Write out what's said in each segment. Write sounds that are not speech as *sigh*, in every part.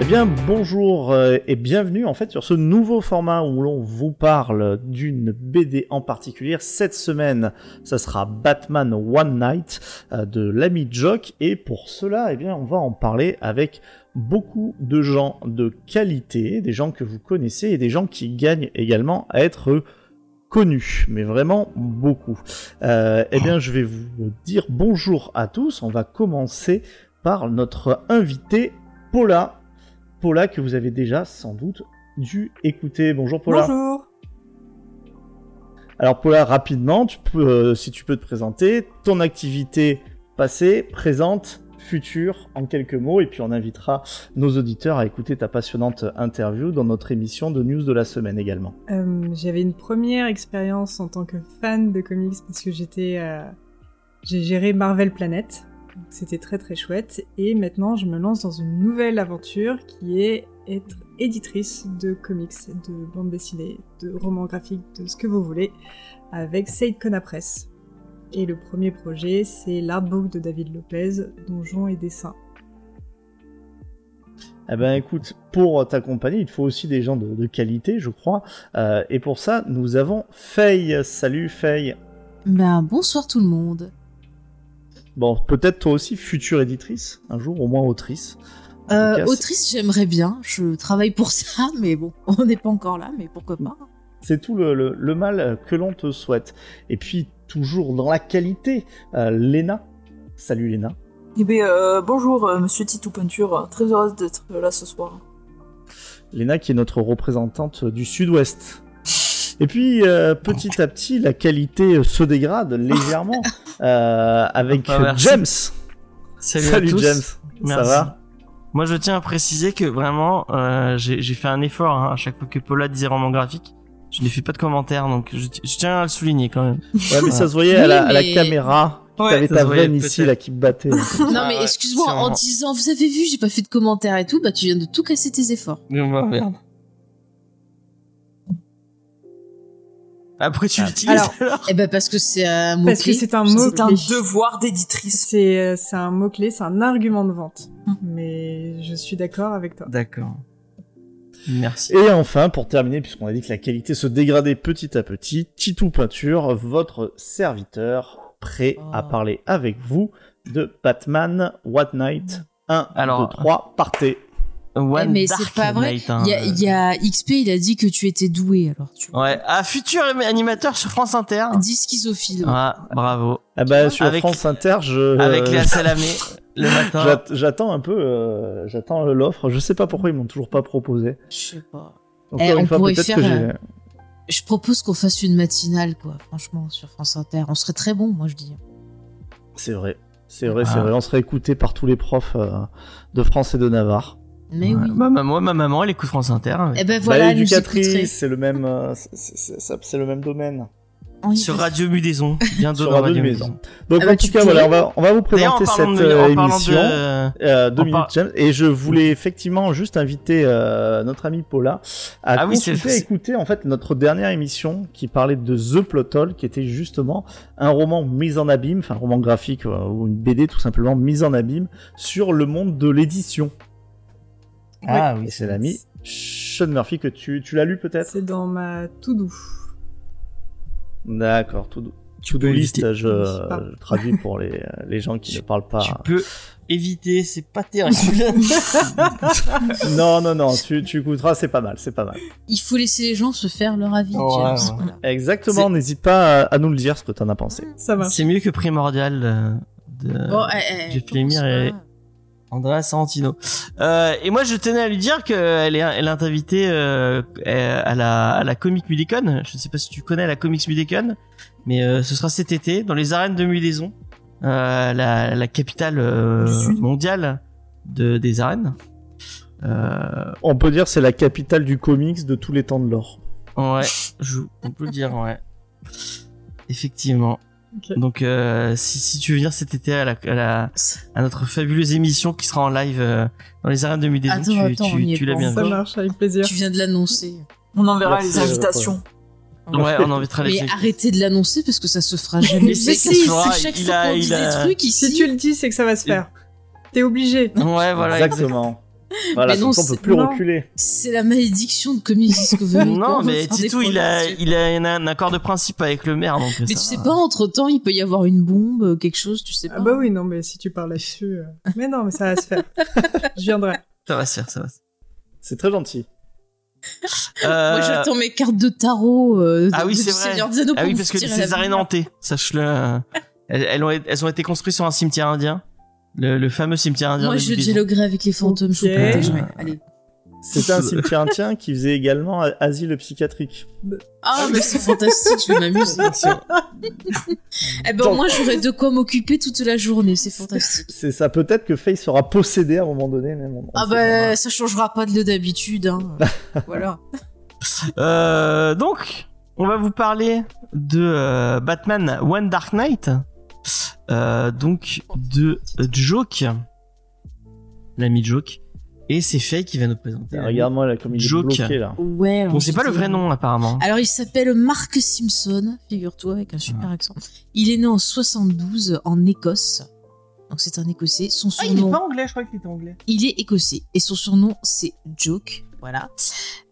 Eh bien, bonjour euh, et bienvenue en fait sur ce nouveau format où l'on vous parle d'une BD en particulier. Cette semaine, ça sera Batman One Night euh, de l'ami Jock. Et pour cela, eh bien, on va en parler avec beaucoup de gens de qualité, des gens que vous connaissez et des gens qui gagnent également à être connus, mais vraiment beaucoup. Euh, eh bien, je vais vous dire bonjour à tous. On va commencer par notre invité Paula. Paula que vous avez déjà sans doute dû écouter. Bonjour Paula. Bonjour. Alors Paula, rapidement, tu peux, euh, si tu peux te présenter, ton activité passée, présente, future, en quelques mots, et puis on invitera nos auditeurs à écouter ta passionnante interview dans notre émission de news de la semaine également. Euh, J'avais une première expérience en tant que fan de comics parce que j'étais, euh, j'ai géré Marvel Planet. C'était très très chouette et maintenant je me lance dans une nouvelle aventure qui est être éditrice de comics, de bandes dessinées, de romans graphiques, de ce que vous voulez, avec Seid Kona Press. Et le premier projet, c'est l'artbook de David Lopez, Donjons et dessins. Eh ben écoute, pour t'accompagner, il faut aussi des gens de, de qualité, je crois. Euh, et pour ça, nous avons Faye. Salut Faye. Ben, bonsoir tout le monde. Bon, peut-être toi aussi future éditrice, un jour au moins autrice. Euh, cas, autrice, j'aimerais bien. Je travaille pour *laughs* ça, mais bon, on n'est pas encore là, mais pourquoi pas. C'est tout le, le- le mal que l'on te souhaite. Et puis, toujours dans la qualité, euh, Léna. Salut Léna. Eh bien, euh, bonjour, euh, monsieur Titou Peinture, très heureuse d'être là ce soir. Léna qui est notre représentante du sud-ouest. Et puis, euh, petit à petit, la qualité se dégrade légèrement *laughs* euh, avec Ah, merci. James. Salut, Salut à tous. James. Ça va? Moi, je tiens à préciser que vraiment, euh, j'ai j'ai fait un effort hein, à chaque fois que Paula disait roman graphique. Je n'ai fait pas de commentaires, donc je, je tiens à le souligner quand même. Ouais, mais ça se voyait à, la, à la mais- caméra. Ouais, T'avais ta veine ici là qui me battait. *laughs* Non, mais excuse-moi, en disant, vous avez vu, j'ai pas fait de commentaires et tout, bah tu viens de tout casser tes efforts. Oh, merde. Après, tu Ah. l'utilises Alors, alors, Eh ben, parce que c'est un Parce que mot-clé. c'est un mot C'est un devoir d'éditrice. C'est euh, c'est un mot-clé, c'est un argument de vente. Hum. Mais je suis d'accord avec toi. D'accord. Merci. Et enfin, pour terminer, puisqu'on a dit que la qualité se dégradait petit à petit, Titou Peinture, votre serviteur, prêt à Oh. parler avec vous de Batman What Night 1, Alors, 2, 3, partez. One Eh, mais c'est pas vrai. Hein. Il y, a, y a XP, il a dit que tu étais doué, alors tu vois. Ouais, ah, futur animateur sur France Inter. Dis schizophile. Ah, bravo. Ah bah, sur Avec- France Inter, je... Avec Léa Salamé, *laughs* le matin. j'att- J'attends un peu, euh, j'attends l'offre. Je sais pas pourquoi ils m'ont toujours pas proposé. Je sais pas. Eh, on fois, pourrait faire, euh, Je propose qu'on fasse une matinale, quoi, franchement, sur France Inter. On serait très bon, moi je dis. C'est vrai, c'est vrai, c'est Ah. vrai. On serait écouté par tous les profs euh, de France et de Navarre. Mais Ouais. oui. Bah, ma- moi, ma maman, elle écoute France Inter. Eh ben Bah, voilà, c'est le même, euh, c'est- le même domaine. Sur. Radio Mudaison. Sur dans Radio. Mudaison. Donc Ah bah, en tout cas, pourrais. voilà, on va, on va vous présenter cette de, euh, émission. de, Euh, deux minutes, par- James. Et je voulais effectivement juste inviter euh, notre ami Paula à Ah consulter, écouter en fait notre dernière émission qui parlait de The Plot Hole, qui était justement un roman mis en abîme, enfin un roman graphique euh, ou une BD tout simplement mise en abîme sur le monde de l'édition. Ah Et oui, c'est l'ami Sean Murphy que tu, tu l'as lu peut-être? C'est dans ma tout doux. D'accord, tout to peux do list, éviter. je, je traduis pour les, les gens qui ne parlent pas. Tu peux éviter, c'est pas terrible. *laughs* Non, non, non, tu, tu écouteras, c'est pas mal, c'est pas mal. Il faut laisser les gens se faire leur avis. Ouais. voilà. Exactement, n'hésite pas à, à nous le dire ce que t'en as pensé. Ça marche. c'est mieux que Primordial euh, de Bon, eh, eh, Jeff Lemire et Andrea Sorrentino. Euh, et moi, je tenais à lui dire qu'elle est, elle est invitée euh, à la, à la Comic Mudicon. Je ne sais pas si tu connais la Comics Mudicon, mais euh, ce sera cet été dans les arènes de Mudaison, euh, la, la capitale euh, mondiale de, des arènes. Euh, On peut dire c'est la capitale du comics de tous les temps de l'or. ouais, je, on peut le dire, ouais. Effectivement. Donc euh, si, si tu veux venir cet été à, la, à, la- à notre fabuleuse émission qui sera en live euh, dans les arènes de Midi, tu, tu, l'as bien Ça vu. marche, avec plaisir. Tu viens de l'annoncer. On enverra Merci, les euh, invitations. Ouais, on invitera les Mais arrêtez de l'annoncer parce que ça se fera jamais. Mais si, ça se fera, chaque il fois a- qu'on il dit a- des trucs ici. Si tu le dis, c'est que ça va se faire. T'es obligé. Ouais, voilà. Exactement. *laughs* Voilà, Mais non, on peut c'est- plus non. reculer. C'est la malédiction de Comics Discovery. Non, mais faire Titou, il a, il a un, un accord de principe avec le maire, donc. Mais ça tu sais pas, entre temps, il peut y avoir une bombe, euh, quelque chose, tu sais pas. Ah bah oui, non, mais si tu parles là-dessus... euh, Mais non, mais ça va se faire. *laughs* Je viendrai. Ça va se faire, ça va se C'est très gentil. faire. Euh, Moi, j'attends mes cartes de tarot. euh, Ah de- oui, c'est vrai. Ah oui, parce que tirer ces la arènes lumière. hantées, sache-le. Elles, elles ont, elles ont été construites sur un cimetière indien. Le, le fameux cimetière indien. Moi, de je dialoguerai avec les fantômes, je vous Ok. protégerai. Allez. C'était un cimetière indien qui faisait également asile psychiatrique. Ah, mais c'est fantastique, je vais m'amuser. Eh ben, au moins, j'aurai de quoi m'occuper toute la journée, c'est fantastique. C'est ça. Peut-être que Faye sera possédé à un moment donné. Même. Ah bah, ça changera pas de d'habitude, hein. *laughs* voilà. Euh, donc, on va vous parler de euh, Batman One Dark Knight. Euh, donc, de Joke. L'ami Joke. Et c'est Faye qui va nous présenter. Regarde-moi là, comme il Joke. est bloqué là. Ouais, alors On sait pas le vrai nom, apparemment. Alors, il s'appelle Mark Simpson, figure-toi, avec un super accent. Il est né en 72 en Écosse. Donc, c'est un Écossais. Son Ah, il est surnom, pas anglais, je crois qu'il était anglais. il est écossais. Et son surnom, c'est Joke. Voilà.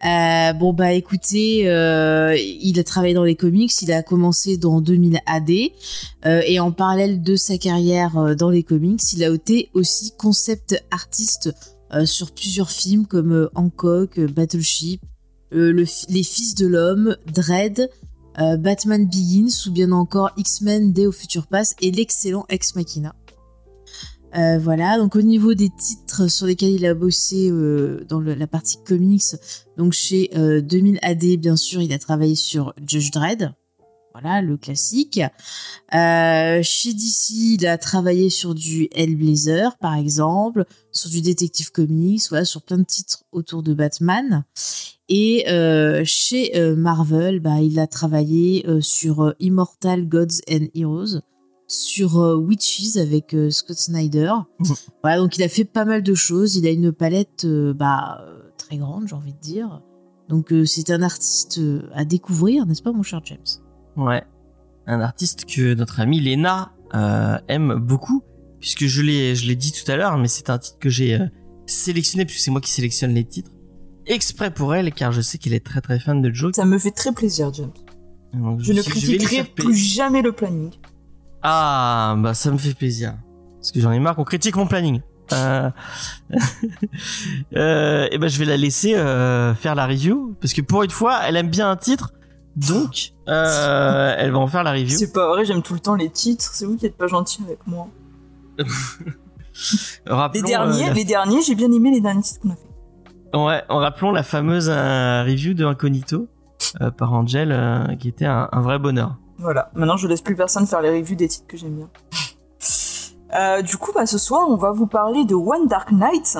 Euh, bon, bah, écoutez, euh, il a travaillé dans les comics. Il a commencé dans 2000 AD. euh, et en parallèle de sa carrière dans les comics, il a été aussi concept artiste sur plusieurs films comme Hancock, Battleship, Les Fils de l'Homme, Dread, Batman Begins ou bien encore X-Men Day of Future Past et l'excellent Ex Machina. Euh, voilà, donc au niveau des titres sur lesquels il a bossé euh, dans la partie comics, donc chez euh, 2000 AD, bien sûr, il a travaillé sur Judge Dredd, voilà, le classique. Euh, chez DC, il a travaillé sur du Hellblazer, par exemple, sur du Detective Comics, voilà, sur plein de titres autour de Batman. Et euh, chez euh, Marvel, bah, il a travaillé euh, sur euh, Immortal Gods and Heroes, sur euh, Witches avec euh, Scott Snyder. Mhm. Voilà, donc il a fait pas mal de choses. Il a une palette euh, bah, très grande, j'ai envie de dire. Donc euh, c'est un artiste euh, à découvrir, n'est-ce pas, mon cher James? Ouais. Un artiste que notre amie Lena euh, aime beaucoup, puisque je l'ai, je l'ai dit tout à l'heure, mais c'est un titre que j'ai euh, sélectionné, puisque c'est moi qui sélectionne les titres, exprès pour elle, car je sais qu'elle est très très fan de Joke. Ça me fait très plaisir, James. Donc, Je me ne critiquerai faire plus jamais le planning. Ah, bah ça me fait plaisir. Parce que j'en ai marre qu'on critique mon planning. Euh... *laughs* euh, et ben je vais la laisser euh, faire la review parce que pour une fois elle aime bien un titre donc euh, elle va en faire la review. C'est pas vrai, j'aime tout le temps les titres. C'est vous qui êtes pas gentil avec moi. *laughs* Rappelons, Les derniers, euh, la- les derniers, j'ai bien aimé les derniers titres qu'on a fait. Ouais, en rappelant la fameuse euh, review de Incognito euh, par Angel qui était un, un vrai bonheur. Voilà. Maintenant, je laisse plus personne faire les reviews des titres que j'aime bien. *laughs* Euh, du coup, bah, ce soir, on va vous parler de One Dark Knight.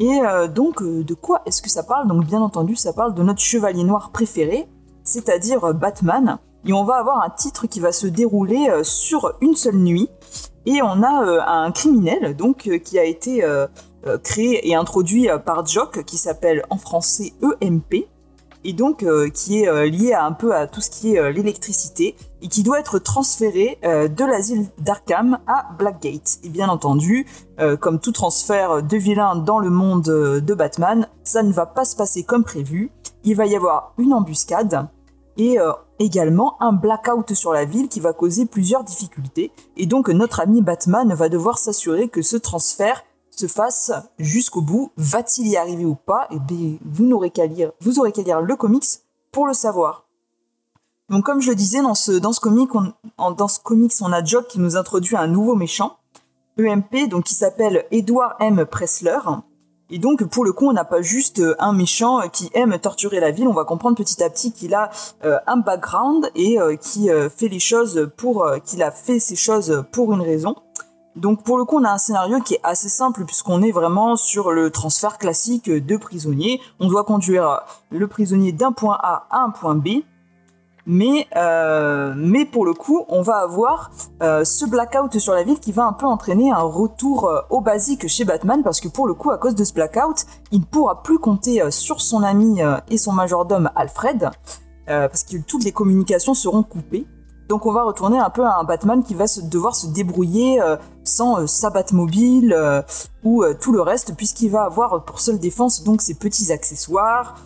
Et euh, donc, euh, de quoi est-ce que ça parle? Donc, bien entendu, ça parle de notre chevalier noir préféré, c'est-à-dire Batman. Et on va avoir un titre qui va se dérouler sur une seule nuit. Et on a un criminel, donc, qui a été créé et introduit par Jock, qui s'appelle en français EMP et donc euh, qui est euh, lié à un peu à tout ce qui est euh, l'électricité et qui doit être transféré de l'asile d'Arkham à Blackgate. Et bien entendu, comme tout transfert de vilain dans le monde de Batman, ça ne va pas se passer comme prévu. Il va y avoir une embuscade et également un blackout sur la ville qui va causer plusieurs difficultés. Et donc notre ami Batman va devoir s'assurer que ce transfert se fasse jusqu'au bout. Va-t-il y arriver ou pas? Eh bien, vous n'aurez qu'à lire, vous aurez qu'à lire le comics pour le savoir. Donc, comme je le disais, dans ce, dans ce comic, en- dans ce comics, on a Jock qui nous introduit un nouveau méchant, EMP, donc qui s'appelle Edward M. Pressler. Et donc, pour le coup, on n'a pas juste euh, un méchant euh, qui aime torturer la ville. On va comprendre petit à petit qu'il a euh, un background et qui fait les choses pour, qu'il a fait ces choses pour une raison. Donc pour le coup, on a un scénario qui est assez simple puisqu'on est vraiment sur le transfert classique de prisonniers. On doit conduire le prisonnier d'un point A à un point B. Mais, euh, pour le coup, on va avoir euh, ce blackout sur la ville qui va un peu entraîner un retour euh, au basique chez Batman, parce que pour le coup, à cause de ce blackout, il ne pourra plus compter sur son ami et son majordome Alfred, parce que toutes les communications seront coupées. Donc on va retourner un peu à un Batman qui va se, devoir se débrouiller euh, sans euh, sa Batmobile euh, ou euh, tout le reste, puisqu'il va avoir pour seule défense donc ses petits accessoires,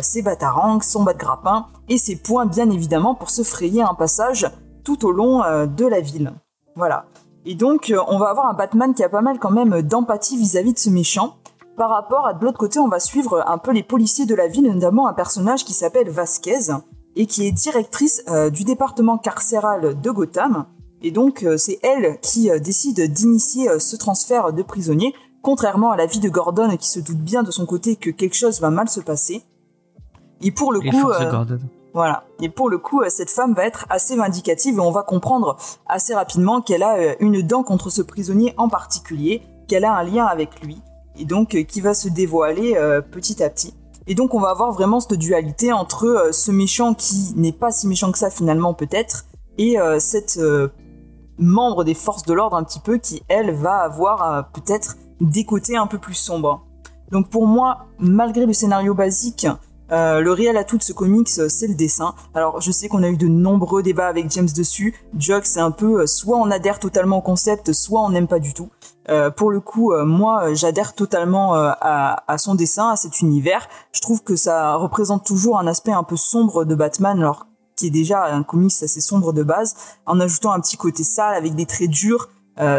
ses batarangs, son bat grappin et ses points bien évidemment pour se frayer un passage tout au long de la ville. Voilà. Et donc on va avoir un Batman qui a pas mal quand même d'empathie vis-à-vis de ce méchant. Par rapport à de l'autre côté, on va suivre un peu les policiers de la ville, notamment un personnage qui s'appelle Vasquez et qui est directrice euh, du département carcéral de Gotham. Et donc euh, c'est elle qui euh, décide d'initier ce transfert de prisonniers, contrairement à la vie de Gordon qui se doute bien de son côté que quelque chose va mal se passer. Et pour le coup, voilà. Et pour le coup, cette femme va être assez vindicative et on va comprendre assez rapidement qu'elle a une dent contre ce prisonnier en particulier, qu'elle a un lien avec lui, et donc qui va se dévoiler petit à petit. Et donc on va avoir vraiment cette dualité entre euh, ce méchant qui n'est pas si méchant que ça finalement peut-être, et euh, cette euh, membre des forces de l'ordre un petit peu qui, elle, va avoir peut-être des côtés un peu plus sombres. Donc pour moi, malgré le scénario basique, le réel atout de ce comics, c'est le dessin. Alors, je sais qu'on a eu de nombreux débats avec James dessus. Jock, c'est un peu soit on adhère totalement au concept, soit on n'aime pas du tout. Euh, pour le coup, euh, moi, euh, j'adhère totalement à, son dessin, à cet univers. Je trouve que ça représente toujours un aspect un peu sombre de Batman, alors qui est déjà un comics assez sombre de base, en ajoutant un petit côté sale avec des traits durs,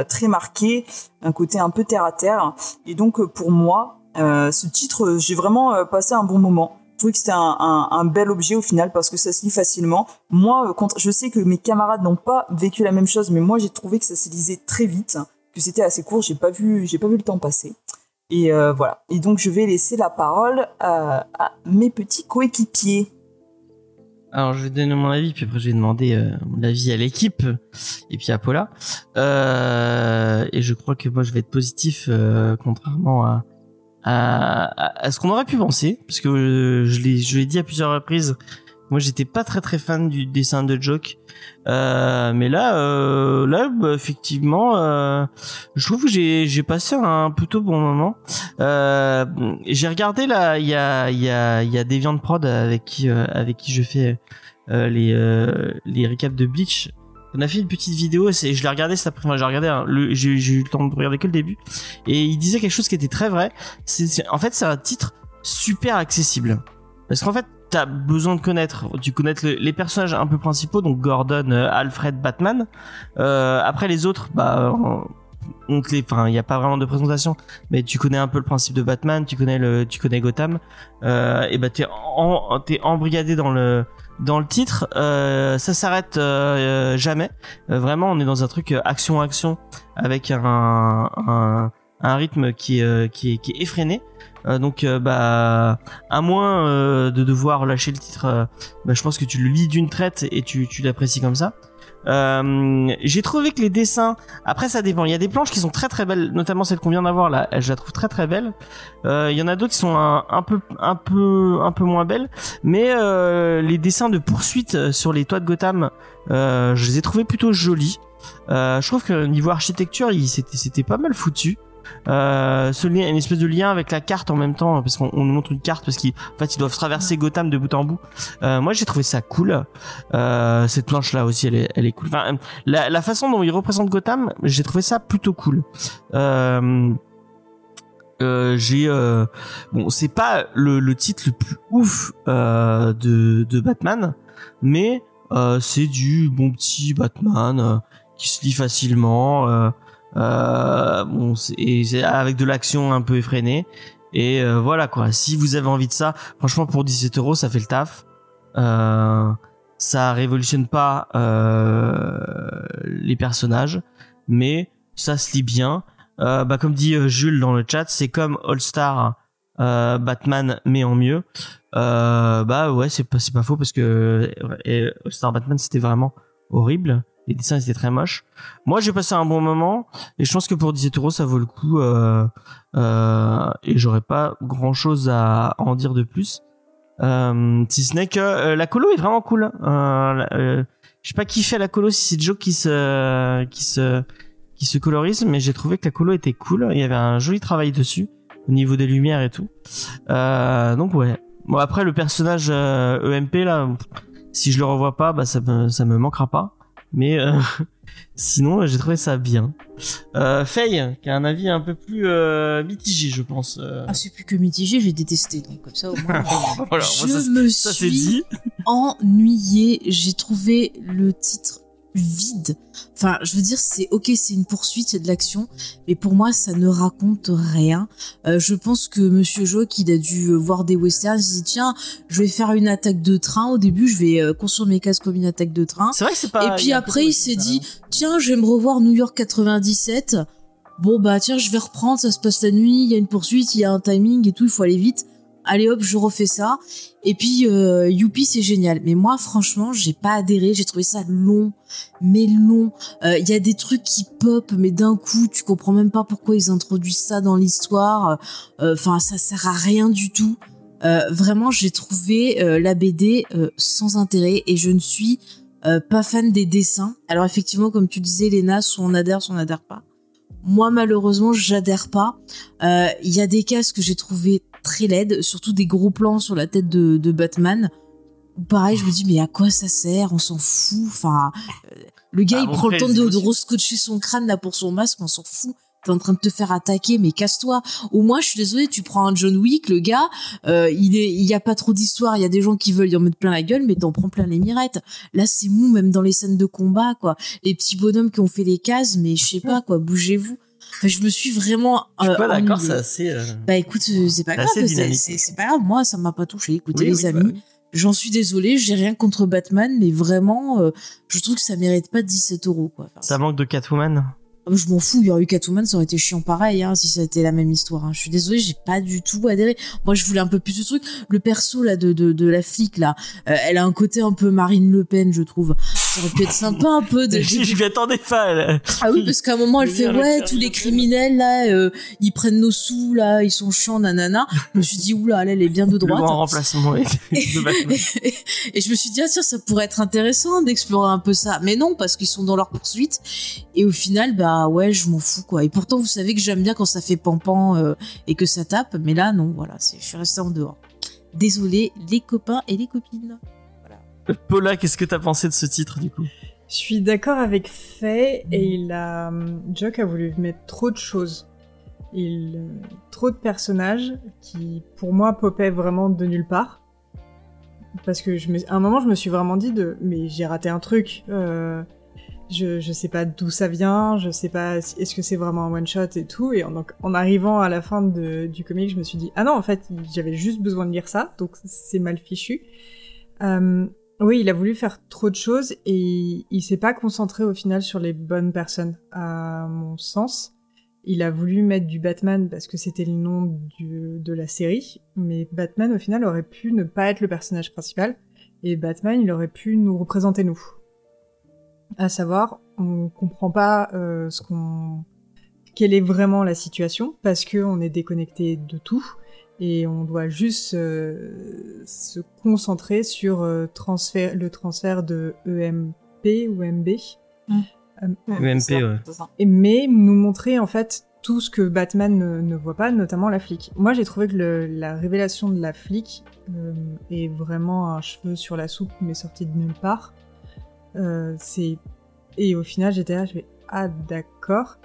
très marqués, un côté un peu terre à terre. Et donc, pour moi, ce titre, j'ai vraiment passé un bon moment. Je trouvais que c'était un, un, bel objet au final parce que ça se lit facilement. Moi, je sais que mes camarades n'ont pas vécu la même chose, mais moi j'ai trouvé que ça se lisait très vite, que c'était assez court. J'ai pas vu, j'ai pas vu le temps passer. Et euh, voilà. Et donc je vais laisser la parole à, à mes petits coéquipiers. Alors je vais donner mon avis, puis après je vais demander euh, l'avis à l'équipe et puis à Paula. Euh, et je crois que moi je vais être positif, euh, contrairement à, à, à- ce qu'on aurait pu penser, parce que euh, je l'ai je l'ai dit à plusieurs reprises. Moi j'étais pas très très fan du dessin de Joke, euh, mais là euh, là bah, effectivement euh, je trouve que j'ai j'ai passé un plutôt bon moment. Euh, j'ai regardé là, il y a il y a il y a des viandes prod avec qui euh, avec qui je fais euh, les les récaps de Bleach. On a fait une petite vidéo, c'est je l'ai regardé cet après-midi, j'ai regardé hein, j'ai eu le temps de regarder que le début et il disait quelque chose qui était très vrai. C'est- en fait c'est un titre super accessible parce qu'en fait T'as besoin de connaître, tu le- les personnages un peu principaux, donc Gordon, euh, Alfred, Batman. Euh, après les autres, bah, on- les, enfin, il n'y a pas vraiment de présentation, mais tu connais un peu le principe de Batman, tu connais le, tu connais Gotham, euh, et bah t'es t'es embrigadé dans le, dans le titre. Euh, ça s'arrête euh, jamais. Euh, vraiment, on est dans un truc action action avec un, un, un rythme qui est, euh, qui est, qui est effréné. Euh, donc, euh, bah, à moins euh, de devoir lâcher le titre, euh, bah, je pense que tu le lis d'une traite et tu, tu l'apprécies comme ça. J'ai trouvé que les dessins, après ça dépend. Il y a des planches qui sont très très belles, notamment celle qu'on vient d'avoir là. Je la trouve très très belle. Il y en a d'autres qui sont un, peu un peu un peu moins belles, mais les dessins de poursuite sur les toits de Gotham, je les ai trouvés plutôt jolis. Je trouve que niveau architecture, c'était pas mal foutu. Euh, ce lien, une espèce de lien avec la carte en même temps, parce qu'on on nous montre une carte parce qu'en fait ils doivent traverser Gotham de bout en bout. Euh, moi j'ai trouvé ça cool. Euh, cette planche là aussi elle est, elle est cool. Enfin, la, la façon dont ils représentent Gotham, j'ai trouvé ça plutôt cool. Euh, euh, j'ai euh, bon c'est pas le, le titre le plus ouf euh, de, de Batman mais euh, c'est du bon petit Batman euh, qui se lit facilement euh, euh, bon c'est et avec de l'action un peu effrénée et euh, voilà quoi si vous avez envie de ça franchement pour 17 euros ça fait le taf euh, ça révolutionne pas euh, les personnages mais ça se lit bien euh, bah comme dit euh, Jules dans le chat, c'est comme All Star euh, Batman mais en mieux. Euh, bah ouais, c'est pas c'est pas faux parce que All Star Batman c'était vraiment horrible. Les dessins étaient très moches. Moi j'ai passé un bon moment et je pense que pour 17 euros ça vaut le coup euh, euh, et j'aurais pas grand chose à en dire de plus. Euh, si ce n'est que euh, la colo est vraiment cool. Euh, euh, je sais pas qui fait la colo, si c'est Joe qui se qui se qui se colorise, mais j'ai trouvé que la colo était cool. Il y avait un joli travail dessus au niveau des lumières et tout. Euh, donc ouais. Bon après le personnage EMP là, si je le revois pas, bah ça me ça me manquera pas. Mais euh, *laughs* sinon j'ai trouvé ça bien. Euh, Faye qui a un avis un peu plus euh, mitigé je pense. Euh, Ah, c'est plus que mitigé, j'ai détesté. Donc comme ça, au moins. *laughs* voilà, je moi, ça, me ça suis dit. ennuyée. J'ai trouvé le titre vide. Enfin, je veux dire, c'est ok, c'est une poursuite, il y a de l'action, mais pour moi, ça ne raconte rien. Euh, je pense que Monsieur Jock, il a dû euh, voir des westerns, il s'est dit tiens, je vais faire une attaque de train. Au début, je vais euh, construire mes cases comme une attaque de train. C'est vrai que c'est pas. Et puis après, il s'est dit, tiens, je vais me revoir New York 97. Bon, bah, tiens, je vais reprendre, ça se passe la nuit, il y a une poursuite, il y a un timing et tout, il faut aller vite. Allez hop, je refais ça. Et puis, euh, c'est génial. Mais moi, franchement, j'ai pas adhéré, j'ai trouvé ça long, mais long. Euh, Il y a des trucs qui pop, mais d'un coup, tu comprends même pas pourquoi ils introduisent ça dans l'histoire. Euh, Enfin, ça sert à rien du tout. Euh, vraiment, j'ai trouvé euh, la BD euh, sans intérêt et je ne suis euh, pas fan des dessins. Alors effectivement, comme tu disais, Léna, soit on adhère, soit on n'adhère pas. Moi, malheureusement, j'adhère pas. Euh, Il y a des cases que j'ai trouvé très laides, surtout des gros plans sur la tête de, de Batman. Pareil, je me dis, mais à quoi ça sert? On s'en fout. Enfin, euh, le gars, Ah, il bon, prend le temps de, de rescotcher son crâne là pour son masque, on s'en fout. T'es en train de te faire attaquer, mais casse-toi. Au moins, je suis désolée, tu prends un John Wick, le gars, euh, il est, il y a pas trop d'histoire, il y a des gens qui veulent y en mettre plein la gueule, mais t'en prends plein les mirettes. Là, c'est mou, même dans les scènes de combat, quoi. Les petits bonhommes qui ont fait les cases, mais je sais pas, quoi, bougez-vous. Enfin, je me suis vraiment. Je suis euh, pas d'accord, c'est assez. euh, Bah écoute, euh, c'est pas grave, c'est- pas grave. Moi, ça m'a pas touché. Écoutez, oui, les oui, bah amis, j'en suis désolée. J'ai rien contre Batman, mais vraiment, euh, je trouve que ça mérite pas 17 euros, quoi. Enfin, Ça manque de Catwoman? ah, Je m'en fous, il y aurait eu Catwoman, ça aurait été chiant pareil, hein, si ça était la même histoire. hein. Je suis désolée, j'ai pas du tout adhéré. Moi, je voulais un peu plus de truc. Le perso là de, de, de la flic là, euh, elle a un côté un peu Marine Le Pen, je trouve. Ça aurait pu être sympa un peu. De... je je m'y attendais pas. là. Ah oui, parce qu'à un moment, elle Le fait ouais, tous Le les criminels là, euh, ils prennent nos sous là, ils sont chiants, nanana. Je me suis dit oula, elle, elle est bien de Le grand droite. remplacement de Batman. *laughs* et je me suis dit, ah tiens, ça pourrait être intéressant d'explorer un peu ça. Mais non, parce qu'ils sont dans leur poursuite. Et au final, bah ouais, je m'en fous, quoi. Et pourtant, vous savez que j'aime bien quand ça fait pampan euh, et que ça tape. Mais là, non, voilà, je suis restée en dehors. Désolée, les copains et les copines. Paula, qu'est-ce que t'as pensé de ce titre du coup? Je suis d'accord avec Faye et il a. Jock a voulu mettre trop de choses. Il, trop de personnages qui, pour moi, popaient vraiment de nulle part. Parce que à un moment, je me suis vraiment dit de, mais j'ai raté un truc. Euh, je, je sais pas d'où ça vient, je sais pas si- est-ce que c'est vraiment un one shot et tout. Et en, donc, en arrivant à la fin du comic, je me suis dit ah non, en fait, j'avais juste besoin de lire ça, donc c'est mal fichu. Euh, oui, il a voulu faire trop de choses et il s'est pas concentré au final sur les bonnes personnes, à mon sens. Il a voulu mettre du Batman parce que c'était le nom de la série, mais Batman au final aurait pu ne pas être le personnage principal et Batman il aurait pu nous représenter nous. À savoir, on comprend pas euh, ce qu'on, quelle est vraiment la situation parce que on est déconnecté de tout et on doit juste euh, se concentrer sur euh, transfert, le transfert de EMP ou MB. Ça, ouais. c'est ça. Et mais nous montrer en fait tout ce que Batman ne, ne voit pas, notamment la flic. Moi, j'ai trouvé que le- la révélation de la flic euh, est vraiment un cheveu sur la soupe, mais sorti de nulle part. Euh, c'est et au final, j'étais là, je fais ah d'accord.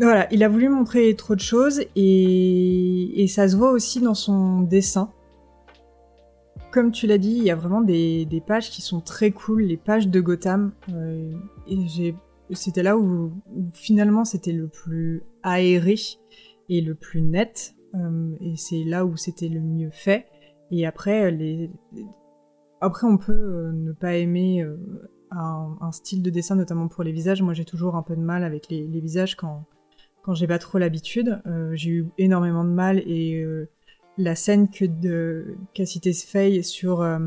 Voilà, il a voulu montrer trop de choses et, ça se voit aussi dans son dessin. Comme tu l'as dit, il y a vraiment des, pages qui sont très cool, les pages de Gotham. euh, et c'était là où, finalement c'était le plus aéré et le plus net, euh, et c'est là où c'était le mieux fait. Et après, les, après on peut euh, ne pas aimer euh, un, style de dessin, notamment pour les visages. Moi, j'ai toujours un peu de mal avec les visages quand quand j'ai pas trop l'habitude. Euh, j'ai eu énormément de mal et euh, la scène que de qu'a cité Faye sur euh,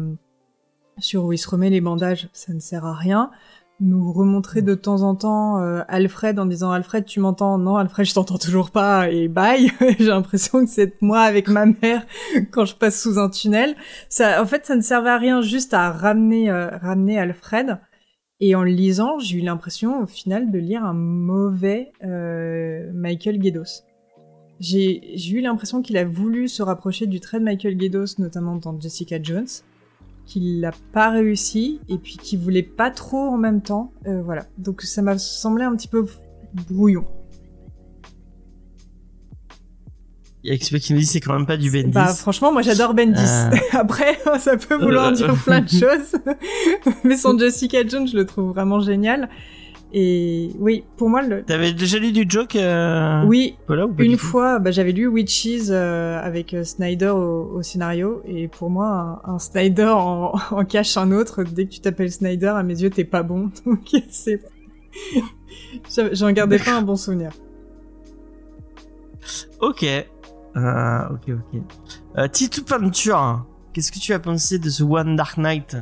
sur où il se remet les bandages, ça ne sert à rien. nous remontrer de temps en temps euh, Alfred en disant Alfred tu m'entends? Non Alfred je t'entends toujours pas et bye *laughs* j'ai l'impression que c'est moi avec ma mère *laughs* quand je passe sous un tunnel ça en fait ça ne servait à rien juste à ramener euh, ramener Alfred et en le lisant j'ai eu l'impression au final de lire un mauvais euh, Michael Guedos j'ai eu l'impression qu'il a voulu se rapprocher du trait de Michael Guedos notamment dans Jessica Jones qu'il n'a pas réussi et puis qu'il voulait pas trop en même temps. Euh, voilà. Donc ça m'a semblé un petit peu brouillon. Il y a quelqu'un qui me dit c'est quand même pas du Bendis. Bah franchement, moi j'adore Bendis. Euh. *laughs* Après, *laughs* ça peut vouloir dire plein de *laughs* choses, mais son Jessica Jones, je le trouve vraiment génial. Et oui, pour moi, le... T'avais déjà lu du Joke euh... oui, ou une fois, bah, j'avais lu Witches euh, avec euh, Snyder au, au scénario, et pour moi, un, un Snyder en, en cache un autre. Dès que tu t'appelles Snyder, à mes yeux, t'es pas bon. Donc c'est, j'en gardais pas un bon souvenir. Ok. Euh, ok, ok. Euh, Titu Peinture, qu'est-ce que tu as pensé de ce One Dark Knight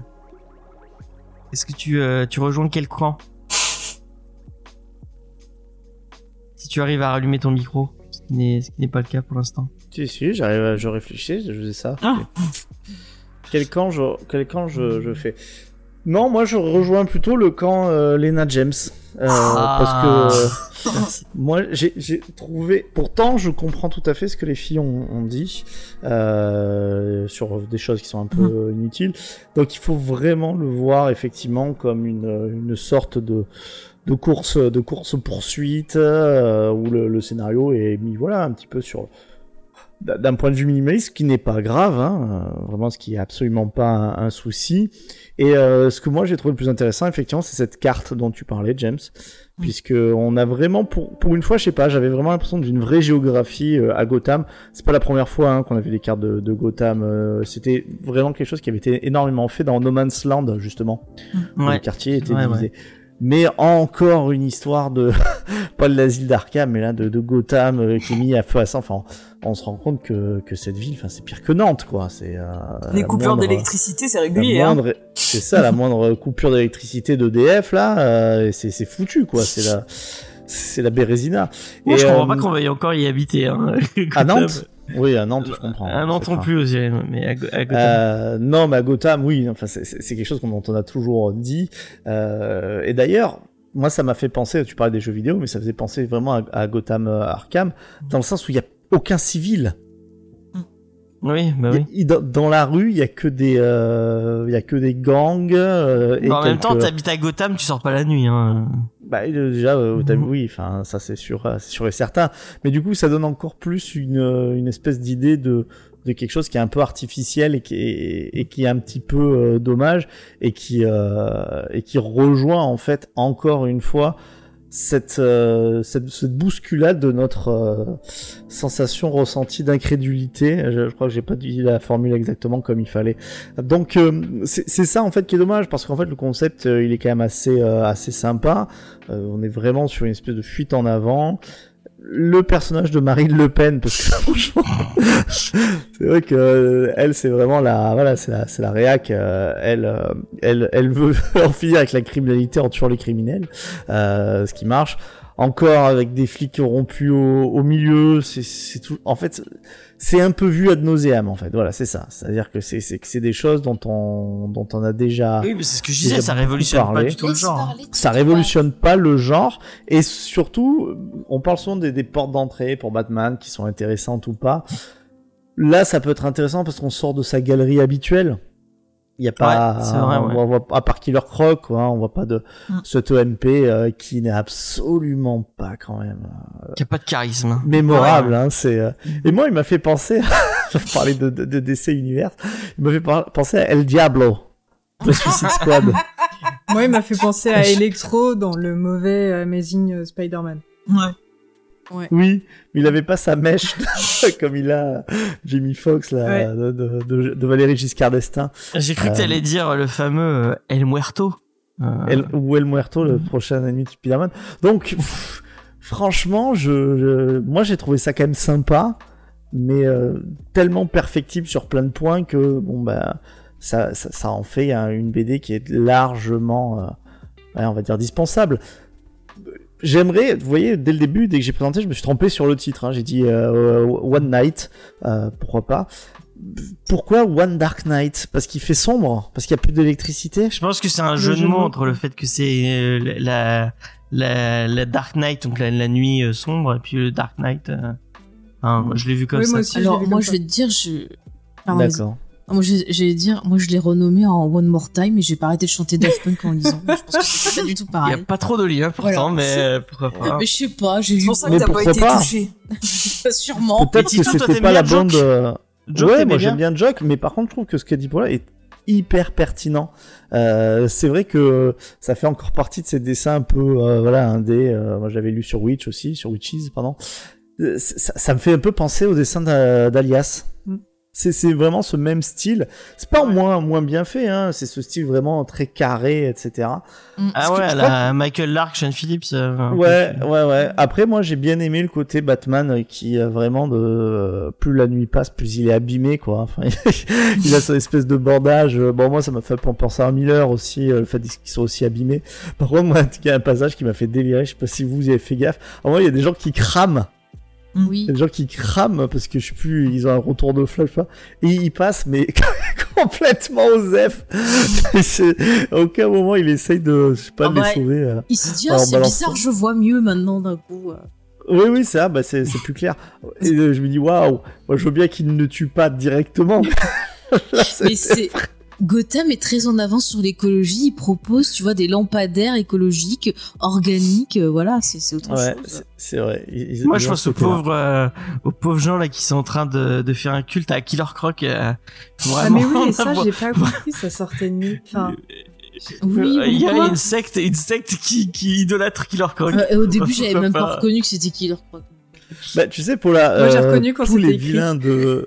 Est-ce que tu, euh, tu rejoins quel camp Si tu arrives à rallumer ton micro, ce qui n'est ce qui n'est pas le cas pour l'instant. Si, si, j'arrive, à- je réfléchis, je faisais ça. Ah. Quel camp je, quel camp je, je fais? Non, moi je rejoins plutôt le camp euh, Lena James. Euh, Ah. Parce que euh, *laughs* moi j'ai trouvé. Pourtant, je comprends tout à fait ce que les filles ont, ont dit euh, sur des choses qui sont un peu inutiles. Donc il faut vraiment le voir effectivement comme une, une sorte de de course de course poursuite euh, où le, le scénario est mis voilà un petit peu sur d'un point de vue minimaliste, ce qui n'est pas grave, hein, euh, vraiment ce qui est absolument pas un, un souci. Et euh, ce que moi j'ai trouvé le plus intéressant, effectivement, c'est cette carte dont tu parlais, James, puisque on a vraiment, pour, pour une fois, je sais pas, j'avais vraiment l'impression d'une vraie géographie euh, à Gotham. C'est pas la première fois hein, qu'on a vu des cartes de, de Gotham. euh, C'était vraiment quelque chose qui avait été énormément fait dans No Man's Land, justement. où Ouais. Le quartier était Ouais, divisé. Mais encore une histoire de *laughs* pas de l'asile d'Arkham, mais là de, de Gotham euh, qui est mis à feu à sang. Enfin, on, se rend compte que, que cette ville, enfin, c'est pire que Nantes, quoi. C'est euh, Les coupures moindre- d'électricité, c'est régulier. Hein. C'est ça, la moindre coupure d'électricité d'EDF là, euh, et c'est c'est foutu, quoi. C'est la, c'est la Bérésina. Moi, je Et, comprends euh, pas qu'on veuille encore y habiter. Hein. *laughs* À Nantes? Oui, à Nantes, je comprends. À Nantes non plus, aussi, mais à, Go- à Gotham. Euh, non, mais à Gotham, oui. Enfin, c'est- c'est c'est quelque chose dont on a toujours dit. Euh, et d'ailleurs, moi, ça m'a fait penser. Tu parlais des jeux vidéo, mais ça faisait penser vraiment à, à Gotham euh, Arkham, dans le sens où il y a aucun civil. Oui, bah oui. il- dans, dans la rue, il y a que des, euh, il y a que des gangs. euh, et en même temps, t'habites à Gotham, tu sors pas la nuit. Hein. Bah euh, déjà, euh, Mhm. oui, enfin ça c'est sûr, sûr et certain. Mais du coup, ça donne encore plus une, une espèce d'idée de, de quelque chose qui est un peu artificiel et qui est, et qui est un petit peu dommage et qui et qui rejoint en fait encore une fois cette euh, cette, cette bousculade de notre euh, sensation ressentie d'incrédulité. Je, je crois que j'ai pas dit la formule exactement comme il fallait. Donc euh, c'est ça en fait qui est dommage parce qu'en fait le concept euh, il est quand même assez euh, assez sympa. Euh, on est vraiment sur une espèce de fuite en avant. Le personnage de Marine Le Pen parce que franchement *laughs* *laughs* c'est vrai que euh, elle c'est vraiment la voilà c'est la c'est la réac euh, elle euh, elle elle veut *laughs* en finir avec la criminalité en tuant les criminels euh, ce qui marche encore avec des flics rompus au, au milieu c'est c'est tout en fait c'est un peu vu ad nauseam en fait. Voilà c'est ça. C'est à dire que c'est c'est que c'est des choses dont on dont on a déjà Oui, mais c'est ce que je disais, ça révolutionne pas du tout le genre. parler, ça révolutionne pas le genre. Et surtout on parle souvent des, des portes d'entrée pour Batman qui sont intéressantes ou pas. Là ça peut être intéressant parce qu'on sort de sa galerie habituelle il y a pas Ouais, c'est vrai, on, ouais. voit- on voit- à part Killer Croc quoi, on voit pas de Mm. ce TMP euh, qui n'est absolument pas quand même Qui a pas de charisme. hein. mémorable hein, c'est euh, et moi il m'a fait penser *laughs* je parlais de, de, de DC Universe il m'a fait penser à El Diablo *laughs* de Suicide Squad Moi, il m'a fait penser à *laughs* Electro dans le mauvais Amazing Spider-Man. Ouais. Oui, mais il avait pas sa mèche *laughs* comme il a Jamie Foxx là, Ouais. de, de, Valérie Giscard d'Estaing, J'ai cru que Euh. t'allais dire le fameux euh, El Muerto. Euh, El, ou El Muerto, le prochain ennemi de Spider-Man. Donc, pff, franchement, je, je- moi j'ai trouvé ça quand même sympa, mais euh, tellement perfectible sur plein de points que bon bah ça, ça, ça en fait hein, une BD qui est largement euh, ouais, on va dire dispensable. J'aimerais, vous voyez, dès le début, dès que j'ai présenté, je me suis trompé sur le titre. hein. J'ai dit euh, One Night, euh, pourquoi pas? Pourquoi One Dark Night? Parce qu'il fait sombre? Parce qu'il n'y a plus d'électricité? Je pense que c'est un jeu de mots entre le fait que c'est euh, la, la, la Dark Night, donc la, la nuit euh, sombre, et puis le Dark Night. euh, hein, moi, je l'ai vu comme Oui, ça. moi aussi. Alors vu moi comme je vais te dire, je. Pardon, D'accord. Moi je- j'allais dire, moi je l'ai renommé en One More Time, mais j'ai pas arrêté de chanter Daft Punk en lisant. Je pense que c'est pas du tout Il y a pareil. pas trop de liens pourtant, Voilà. mais euh, pourquoi pas. Mais je sais pas, j'ai C'est vu pour ça que t'as pas été *laughs* pas touché. sûrement. Peut-être que c'était pas la bande. Joke euh, ouais, moi j'aime bien Jock, mais par contre, je trouve que ce qu'a dit Paula est hyper pertinent. Euh, c'est vrai que ça fait encore partie de ces dessins un peu, euh, voilà, indé. Euh, moi j'avais lu sur Witch aussi, sur Witches, pardon. Ça, ça me fait un peu penser au dessin d'A- d'Alias. C'est c'est vraiment ce même style. C'est pas moins moins bien fait, hein. C'est ce style vraiment très carré, etc. Mm. Ah ouais, la Michael Lark, Sean Phillips. euh, peu Ouais, ouais, ouais. Après, moi, j'ai bien aimé le côté Batman euh, qui euh, vraiment de euh, plus la nuit passe, plus il est abîmé, quoi. *laughs* Enfin, il a son espèce de bordage. Bon, moi, ça m'a fait penser à Miller aussi, le fait qu'ils soient aussi abîmés. Par contre, moi, il y a un passage qui m'a fait délirer. Je sais pas si vous y avez fait gaffe. En vrai, il y a des gens qui crament. Il Oui. y a des gens qui crament parce que je sais plus, ils ont un retour de flash, pas. Et ils passent, mais *laughs* complètement aux F. *laughs* À aucun moment, il essaye de, je sais pas, Ah de les sauver. euh. Il s'est dit, ah, c'est bizarre, je vois mieux maintenant d'un coup. euh. Oui, oui, c'est ça, bah, c'est, plus clair. Et euh, je me dis, waouh, moi je veux bien qu'il ne tue pas directement. *laughs* Là, Mais c'est. Gotham est très en avance sur l'écologie. Il propose, tu vois, des lampadaires écologiques, organiques. euh, voilà, c'est autre Ouais, chose. c'est, c'est vrai. Ils- Moi, ils je pense aux pauvres, euh, aux pauvres gens là qui sont en train de, de faire un culte à Killer Croc. euh, Ah, mais oui, et ça, j'ai pas compris, ça sortait de nulle. Enfin, Oui, il y a une secte, une secte qui, qui idolâtre Killer Croc. Euh, et au début, j'avais même pas reconnu que c'était Killer Croc. Bah, tu sais, pour la, Moi, j'ai euh, reconnu quand tous les écrit. vilains de,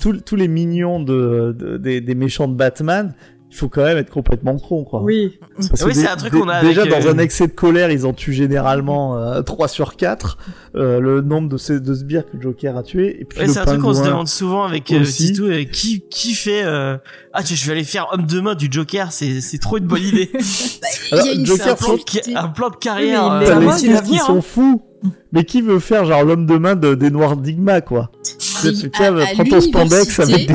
tous, tous les mignons de, de- des, des méchants de Batman, il faut quand même être complètement con, quoi. oui. Parce Oui, c'est un truc qu'on a Déjà, avec, dans euh, un excès de colère, ils en tuent généralement euh, 3 sur 4. euh, le nombre de, ces- de sbires que Joker a tué. Et puis Ouais, c'est un truc qu'on se demande souvent avec euh. Titou, euh, qui, qui fait euh, ah tu- je vais aller faire homme de main du Joker, c'est c'est trop une bonne idée. *laughs* *laughs* Bah, Alors, il y a une Joker, C'est un plan, de, un plan de Oui, carrière. mais il euh, est types qui sont hein. fous. Mais qui veut faire genre l'homme de main de, des Noirs Digma, quoi? Sais, à- prends à *laughs* avec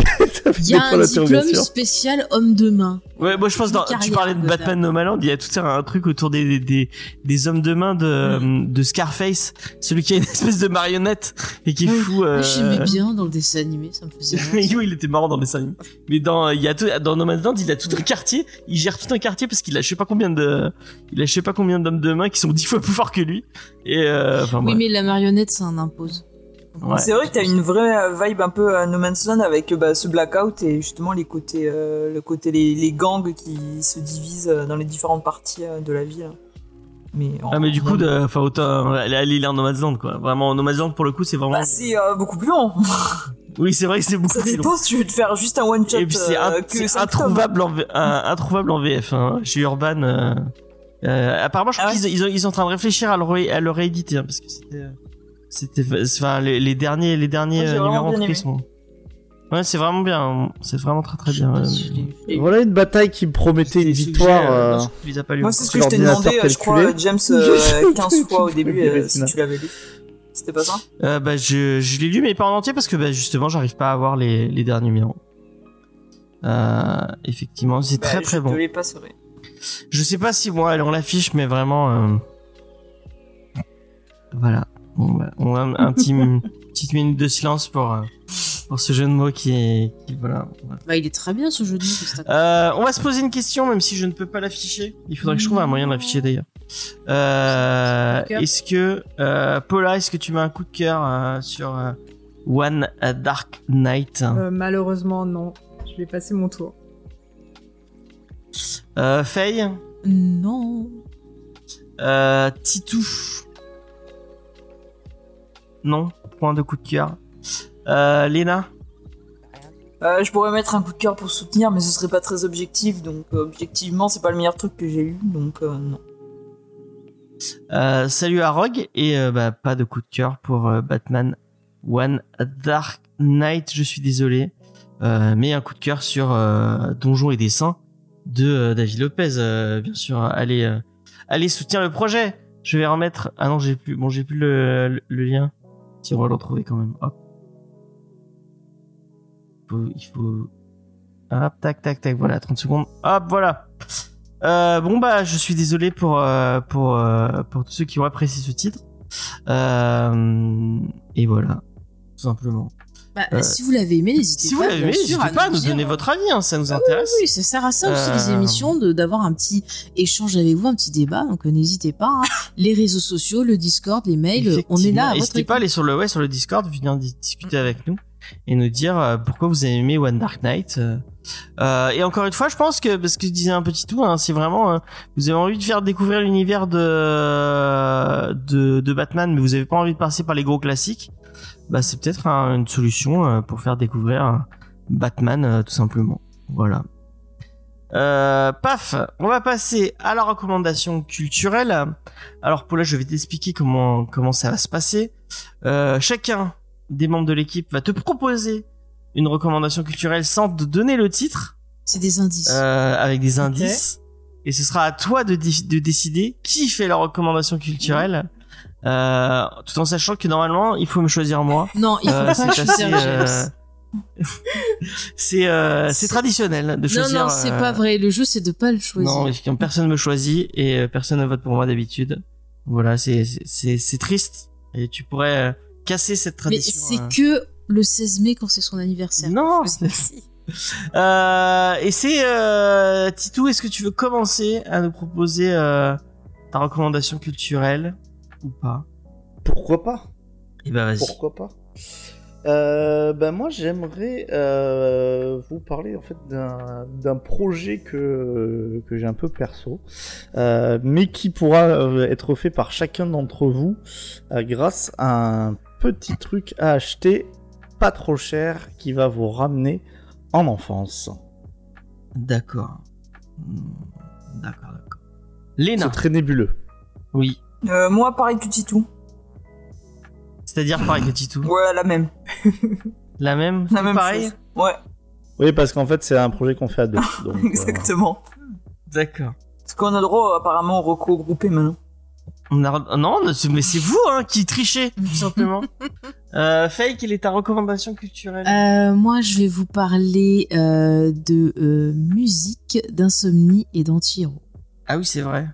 Il y des a un diplôme spécial homme de main. Ouais, moi je pense dans, tu parlais de. Batman No Man Land, il y a tout un, un truc autour des, des, des, des hommes de main de, Mm. de Scarface, celui qui a une espèce de marionnette et qui est Oui. fou. Euh... J'aimais bien dans le dessin animé, ça me faisait *laughs* rire. oui, il était marrant dans les animés. Mais dans, il y a tout, dans No Man's Land, il a tout un quartier, il gère tout un quartier parce qu'il a je sais pas combien de, il a je sais pas combien d'hommes de main qui sont *laughs* dix fois plus forts que lui. Et, euh, enfin, Oui, bref. mais la marionnette, ça en impose. Ouais. C'est vrai que t'as une vraie euh, vibe un peu à No Man's Land avec euh, bah, ce blackout et justement les côtés, euh, le côté les, les gangs qui se divisent euh, dans les différentes parties euh, de la ville. Mais, en- Ah, mais du coup, de, enfin, autant, elle est lire No Man's Land, quoi. Vraiment, No Man's Land, pour le coup, c'est vraiment, bah, c'est euh, beaucoup plus long. *laughs* oui, c'est vrai que c'est beaucoup Ça plus long. dépend si tu veux te faire juste un one shot. Et puis c'est euh, introuvable en, introuvable en VF. Hein. Chez Urban, euh, euh, apparemment, je crois Ah ouais qu'ils ils, ont- ils sont en train de réfléchir à le, ré- à le rééditer hein, parce que c'était, c'était, enfin les, les derniers, les derniers Moi, j'ai euh, numéros en tout cas, sont. Ouais, c'est vraiment bien. C'est vraiment très très Je bien. euh, je je Voilà une bataille qui me promettait une victoire. euh, je lus. Moi, c'est ce que je t'ai demandé, euh, je crois, calculé. *laughs* euh, James, euh, 15 fois au début, euh, si tu l'avais lu. C'était pas ça Euh, bah, je, je l'ai lu, mais pas en entier parce que bah, justement, j'arrive pas à avoir les, les derniers numéros. Euh, effectivement, c'est Bah, très je très te bon. l'ai pas. Je sais pas si bon, elle on l'affiche, mais vraiment. euh, Voilà. Bah, on a un, un petit une *laughs* petite minute de silence pour euh, pour ce jeu de mots qui est qui, voilà. Bah, il est très bien ce jeu de mots. Euh, on va se poser une question, même si je ne peux pas l'afficher. Il faudrait que je trouve un moyen de l'afficher d'ailleurs. Euh, est-ce que euh, Paula, est-ce que tu mets un coup de cœur euh, sur euh, One Dark Night? Euh, malheureusement, non. Je vais passer mon tour. euh, Faye, Non. euh, Titou. Non, point de coup de cœur. Euh, Léna. Euh, je pourrais mettre un coup de cœur pour soutenir, mais ce serait pas très objectif, donc euh, objectivement, c'est pas le meilleur truc que j'ai eu, donc euh, non. Salut à Rogue et bah, pas de coup de cœur pour Batman One Dark Knight. Je suis désolé, mais un coup de cœur sur Donjons et Dessins de David Lopez, bien sûr. Allez, allez soutenir le projet. Je vais remettre. Ah non, j'ai plus. Bon, j'ai plus le, le, le lien. On va le retrouver quand même. Hop. Il faut, il faut. Hop, tac, tac, tac. Voilà, 30 secondes. Hop, voilà. Euh, bon bah, je suis désolé pour euh, pour euh, pour tous ceux qui ont apprécié ce titre. Euh, et voilà, tout simplement. Bah, Euh, si vous l'avez aimé, n'hésitez Si pas. vous l'avez bien aimé, sûr, n'hésitez pas à nous donner votre avis, hein, ça nous Ah intéresse. Oui, ça sert à ça aussi les Euh, émissions, de d'avoir un petit échange avec vous, un petit débat. Donc euh, n'hésitez pas. hein. Les réseaux sociaux, le Discord, les mails, on est là. N'hésitez pas à aller sur le ouais sur le Discord, venir di- discuter avec nous et nous dire euh, pourquoi vous avez aimé One Dark Knight. Euh, et encore une fois, je pense que parce que je disais un petit tout, hein, c'est vraiment euh, vous avez envie de faire découvrir l'univers de, de de Batman, mais vous avez pas envie de passer par les gros classiques. Bah c'est peut-être un- une solution euh, pour faire découvrir euh, Batman euh, tout simplement. Voilà. Euh, paf, on va passer à la recommandation culturelle. Alors pour là, je vais t'expliquer comment comment ça va se passer. Euh, chacun des membres de l'équipe va te proposer une recommandation culturelle sans te donner le titre, C'est des indices. euh, avec des indices. Et ce sera à toi de décider qui fait la recommandation culturelle, euh, tout en sachant que normalement, il faut me choisir moi. non, il faut Euh, pas c'est choisir James. euh, c'est euh, c'est traditionnel de Non, choisir. non, c'est euh, pas vrai. Le jeu, c'est de pas le choisir. non, parce que personne me choisit et euh, personne ne vote pour moi d'habitude. Voilà, c'est c'est c'est triste et tu pourrais euh, casser cette Mais tradition. c'est euh. que le 16 mai quand c'est son anniversaire. Non, c'est- *laughs* Euh, et c'est euh, Titou, est-ce que tu veux commencer à nous proposer euh, ta recommandation culturelle? Ou pas Pourquoi pas Eh ben vas-y. Pourquoi pas euh, ben moi j'aimerais euh, vous parler en fait d'un d'un projet que que j'ai un peu perso, euh, mais qui pourra être fait par chacun d'entre vous euh, grâce à un petit truc à acheter pas trop cher qui va vous ramener en enfance. D'accord. Hmm, D'accord, d'accord. C'est très nébuleux. Oui. Euh, moi, pareil que Titou. C'est-à-dire pareil que Titou. Ouais, la même. *laughs* La même. La même pareil. chose. Ouais, Oui parce qu'en fait c'est un projet qu'on fait à deux. donc, *laughs* euh, exactement. D'accord. Parce qu'on a le droit apparemment au recours groupé maintenant. On a... Non, mais c'est vous hein, qui trichez, tout *laughs* simplement. euh, Faye, quelle est ta recommandation culturelle? Euh, moi, je vais vous parler euh, de euh, musique, d'insomnie et d'anti-héros. Ah oui, c'est vrai.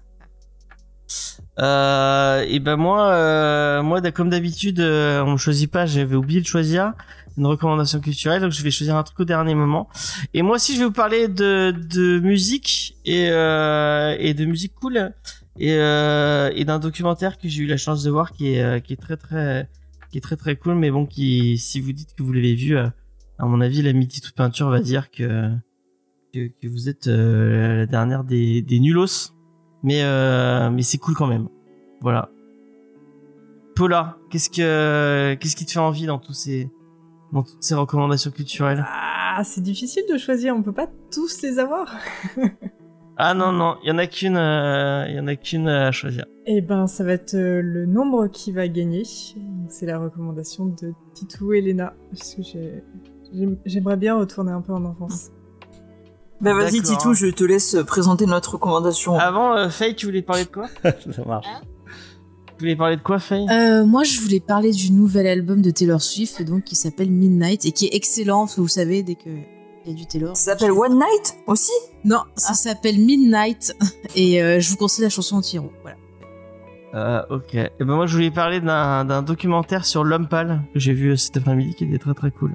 Euh, et ben moi, euh, moi, comme d'habitude, euh, on choisit pas. J'avais oublié de choisir une recommandation culturelle, donc je vais choisir un truc au dernier moment. Et moi aussi, je vais vous parler de, de musique et euh, et de musique cool et euh, et d'un documentaire que j'ai eu la chance de voir qui est euh, qui est très très qui est très très cool, mais bon, qui si vous dites que vous l'avez vu, à mon avis, la midi toute peinture va dire que que, vous êtes la dernière des des nulos mais euh, mais c'est cool quand même. Voilà. Paula, qu'est-ce que qu'est-ce qui te fait envie dans tous ces dans toutes ces recommandations culturelles? Ah, c'est difficile de choisir, on peut pas tous les avoir. *laughs* Ah non non, il y en a qu'une euh, il y en a qu'une à choisir. Eh ben, ça va être euh, le nombre qui va gagner. C'est la recommandation de Titou et Léna. Parce que j'ai- j'aime- j'aimerais bien retourner un peu en enfance. Bah vas-y. Titou, je te laisse présenter notre recommandation. Avant euh, Faye, tu voulais parler de quoi *laughs* ça marche. Tu voulais parler de quoi Faye? Euh, moi, je voulais parler du nouvel album de Taylor Swift, donc qui s'appelle Midnight et qui est excellent. Vous savez, dès que il y a du Taylor. Ça s'appelle One Night aussi? Non, ça s'appelle Midnight *laughs* et euh, je vous conseille la chanson anti-héros. Voilà. euh, OK. Et ben moi je voulais parler d'un d'un documentaire sur l'homme pâle que j'ai vu cet après-midi qui était très très cool.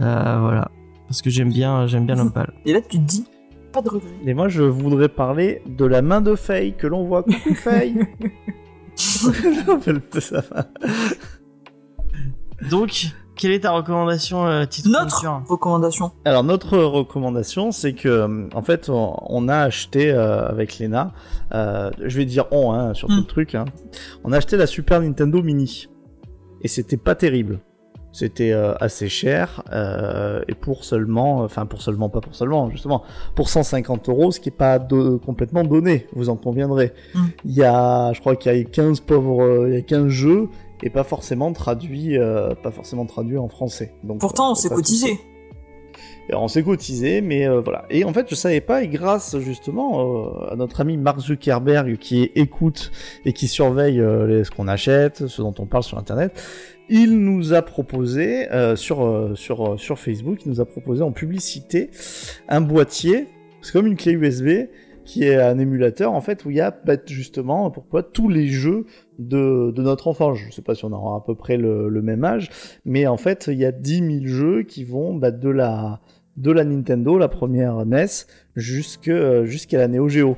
Euh, voilà. Parce que j'aime bien j'aime bien l'homme pâle. Et là tu te dis, pas de regret. Et moi, je voudrais parler de la main de Faye que l'on voit. Coucou Faye Ça *laughs* va. *laughs* Donc, quelle est ta recommandation euh, titre Notre recommandation. Alors notre recommandation, c'est que euh, en fait, on, on a acheté euh, avec Lena, euh, je vais dire on hein, sur tout le truc, hein, on a acheté la Super Nintendo Mini et c'était pas terrible. C'était euh, assez cher euh, et pour seulement, enfin pour seulement pas pour seulement justement pour 150 euros, ce qui est pas do- complètement donné, vous en conviendrez. Mm. Il y a, je crois qu'il y a 15 pauvres, il y a 15 jeux et pas forcément traduit, euh, pas forcément traduit en français. Donc Pourtant, on s'est cotisé. Et on s'est cotisé, mais euh, voilà. Et en fait, je savais pas, et grâce justement euh, à notre ami Mark Zuckerberg qui écoute et qui surveille les- ce qu'on achète, ce dont on parle sur Internet, il nous a proposé euh, sur euh, sur euh, sur Facebook, il nous a proposé en publicité un boîtier, c'est comme une clé USB qui est un émulateur en fait où il y a bah, justement pourquoi tous les jeux de, de notre enfant. Je sais pas si on aura à peu près le, même âge, mais en fait il y a 10 000 jeux qui vont bah, de la de la Nintendo, la première NES, jusqu'à la Neo Geo.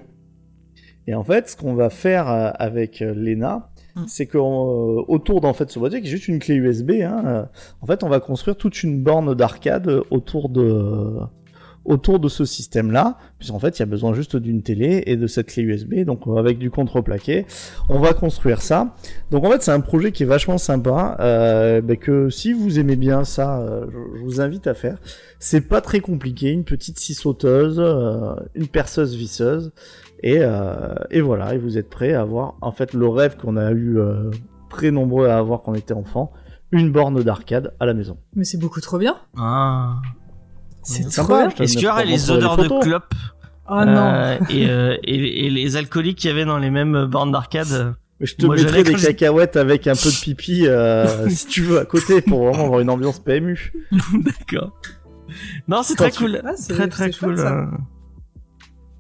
Et en fait, ce qu'on va faire avec Lena, Mm. c'est qu'autour d'en fait ce boîtier qui est juste une clé USB, hein, euh, en fait, on va construire toute une borne d'arcade autour de autour de ce système-là, puisqu'en fait, il y a besoin juste d'une télé et de cette clé USB, donc euh, avec du contreplaqué, on va construire ça. Donc en fait, c'est un projet qui est vachement sympa, euh, bah, que si vous aimez bien ça, euh, je, je vous invite à faire. C'est pas très compliqué, une petite scie sauteuse, euh, une perceuse visseuse, et, euh, et voilà, et vous êtes prêts à avoir en fait le rêve qu'on a eu euh, très nombreux à avoir quand on était enfant, une borne d'arcade à la maison. Mais c'est beaucoup trop bien. Ah. C'est trop Sympa, bien. Est-ce qu'il y aurait les odeurs de clope Oh non. euh, et, euh, et, et les alcooliques qu'il y avait dans les mêmes bornes d'arcade Je te Moi, mettrai des cacahuètes avec un peu de pipi euh, *laughs* si tu veux à côté pour vraiment avoir une ambiance PMU. *laughs* D'accord. Non, c'est très tu- cool. Ah, c'est- très très c'est chouette, cool.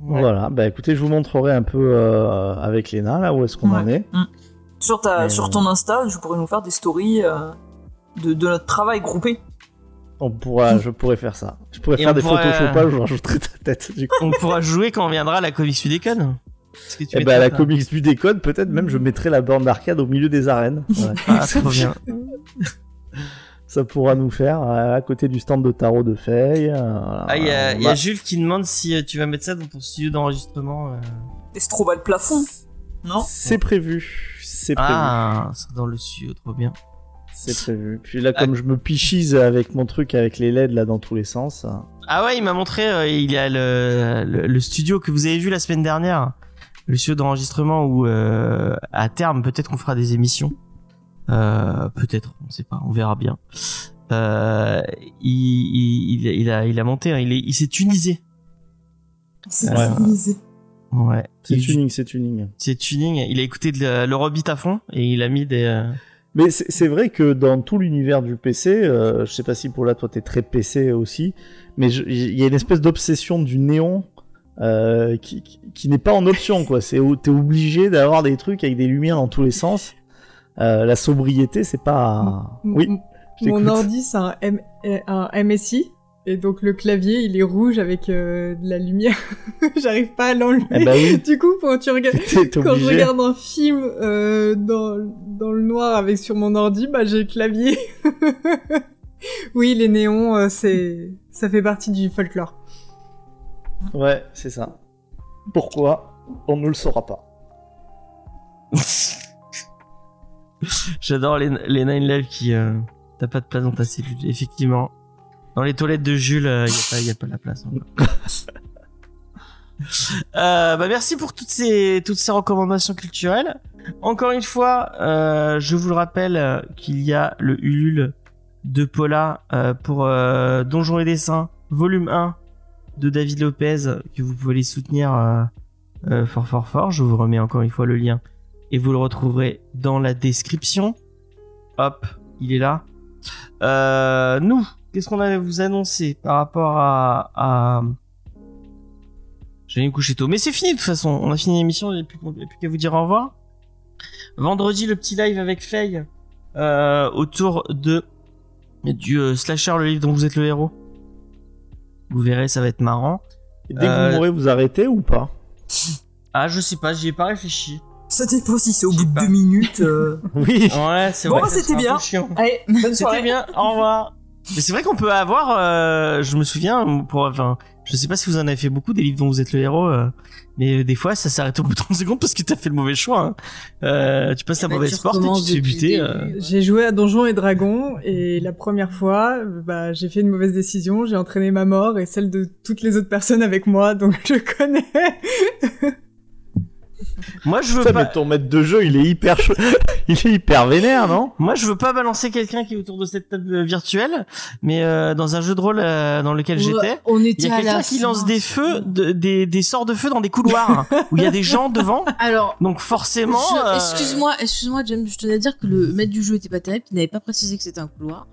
Ouais. Voilà, bah écoutez, je vous montrerai un peu euh, avec Léna là où est-ce qu'on en est. Sur, ta, sur euh, ton Insta, je pourrais nous faire des stories euh, de, de notre travail groupé. On pourra, je pourrais faire ça. Je pourrais Et faire des pourrait- photoshoppages, je rajouterai ta tête du coup. On pourra jouer quand on viendra à la Comics. Est-ce que tu Et mettras bah la ça comics du décode, peut-être même je mettrai la borne d'arcade au milieu des arènes. Ouais. Ah, *laughs* trop bien. *laughs* Ça pourra nous faire euh, à côté du stand de tarot de feuilles. euh. Ah, il y a, il y a Bah, Jules qui demande si euh, tu vas mettre ça dans ton studio d'enregistrement. euh. Des strobes le plafond, non? C'est prévu, c'est prévu, Ah, c'est dans le studio, trop bien. c'est prévu. Puis là, comme je me pichise avec mon truc avec les LED là dans tous les sens. Ah ouais, il m'a montré, euh, il y a le, le, le studio que vous avez vu la semaine dernière, le studio d'enregistrement où euh, à terme peut-être qu'on fera des émissions. Euh, peut-être, on sait pas, on verra bien. Euh, il, il, il, il a, il a monté, hein, il est, il s'est tunisé. C'est Ouais. civilisé. Ouais. C'est Il- tuning, c'est tuning. C'est tuning. Il a écouté de l'Eurobeat à fond et il a mis des. euh, Mais c'est c'est vrai que dans tout l'univers du PC, euh, je sais pas si pour là toi t'es très PC aussi, mais il y a une espèce d'obsession du néon euh, qui, qui, qui n'est pas en option quoi. C'est t'es obligé d'avoir des trucs avec des lumières dans tous les sens. Euh, la sobriété, c'est pas. M- Oui. Mon ordi, c'est un, M- euh, un MSI. Et donc le clavier, il est rouge avec euh, de la lumière. *laughs* J'arrive pas à l'enlever. Eh oui. Du coup, quand tu regardes, quand je regarde un film euh, dans, dans le noir avec sur mon ordi, bah j'ai le clavier. *laughs* oui, les néons, euh, c'est ça fait partie du folklore. Ouais, c'est ça. Pourquoi On ne le saura pas? *laughs* *laughs* J'adore les, les Nine Live qui. Euh, T'as pas de place dans ta cellule, effectivement. Dans les toilettes de Jules, il y, a pas- y a pas la place. encore. *laughs* Euh, bah merci pour toutes ces toutes ces recommandations culturelles. Encore une fois, euh, je vous le rappelle euh, qu'il y a le Ulule de Paula euh, pour euh, Donjons et Dessins, volume 1 de David Lopez, que vous pouvez les soutenir euh, euh, fort fort fort. Je vous remets encore une fois le lien et vous le retrouverez dans la description. Hop, il est là. Euh, nous, qu'est-ce qu'on allait vous annoncer par rapport à... à... J'allais me coucher tôt, mais c'est fini de toute façon. On a fini l'émission, il n'y a plus, qu'à vous dire au revoir. Vendredi, le petit live avec Faye euh, autour de du euh, slasher, le livre dont vous êtes le héros. Vous verrez, ça va être marrant. Et dès que vous mourrez, vous arrêtez ou pas? Ah, je sais pas, j'y ai pas réfléchi. Ça dépend si c'est au bout de deux minutes. euh. *laughs* Oui. Ouais, c'est Bon, c'était bien. Allez, bonne C'était bien, au revoir. Mais c'est vrai qu'on peut avoir, euh, je me souviens, pour, enfin, je sais pas si vous en avez fait beaucoup des livres dont vous êtes le héros, euh, mais des fois ça s'arrête au bout de 30 secondes parce que t'as fait le mauvais choix. hein. Euh, tu passes la Bah, mauvaise porte et tu te fais buter. euh. J'ai joué à Donjons et Dragons et la première fois, bah j'ai fait une mauvaise décision, j'ai entraîné ma mort et celle de toutes les autres personnes avec moi, donc *laughs* je connais. Moi, je veux Putain, pas. mais ton maître de jeu, il est hyper, chaud- *laughs* il est hyper vénère, non? Moi, je veux pas balancer quelqu'un qui est autour de cette table euh, virtuelle, mais euh, dans un jeu de rôle euh, dans lequel j'étais, On il était y a à la quelqu'un qui lance des feux, de- des, des sorts de feu dans des couloirs où il y a des gens devant. *laughs* Alors, Donc forcément, je- euh, excuse-moi, excuse-moi, James, je tenais à dire que le maître du jeu était pas terrible, il n'avait pas précisé que c'était un couloir.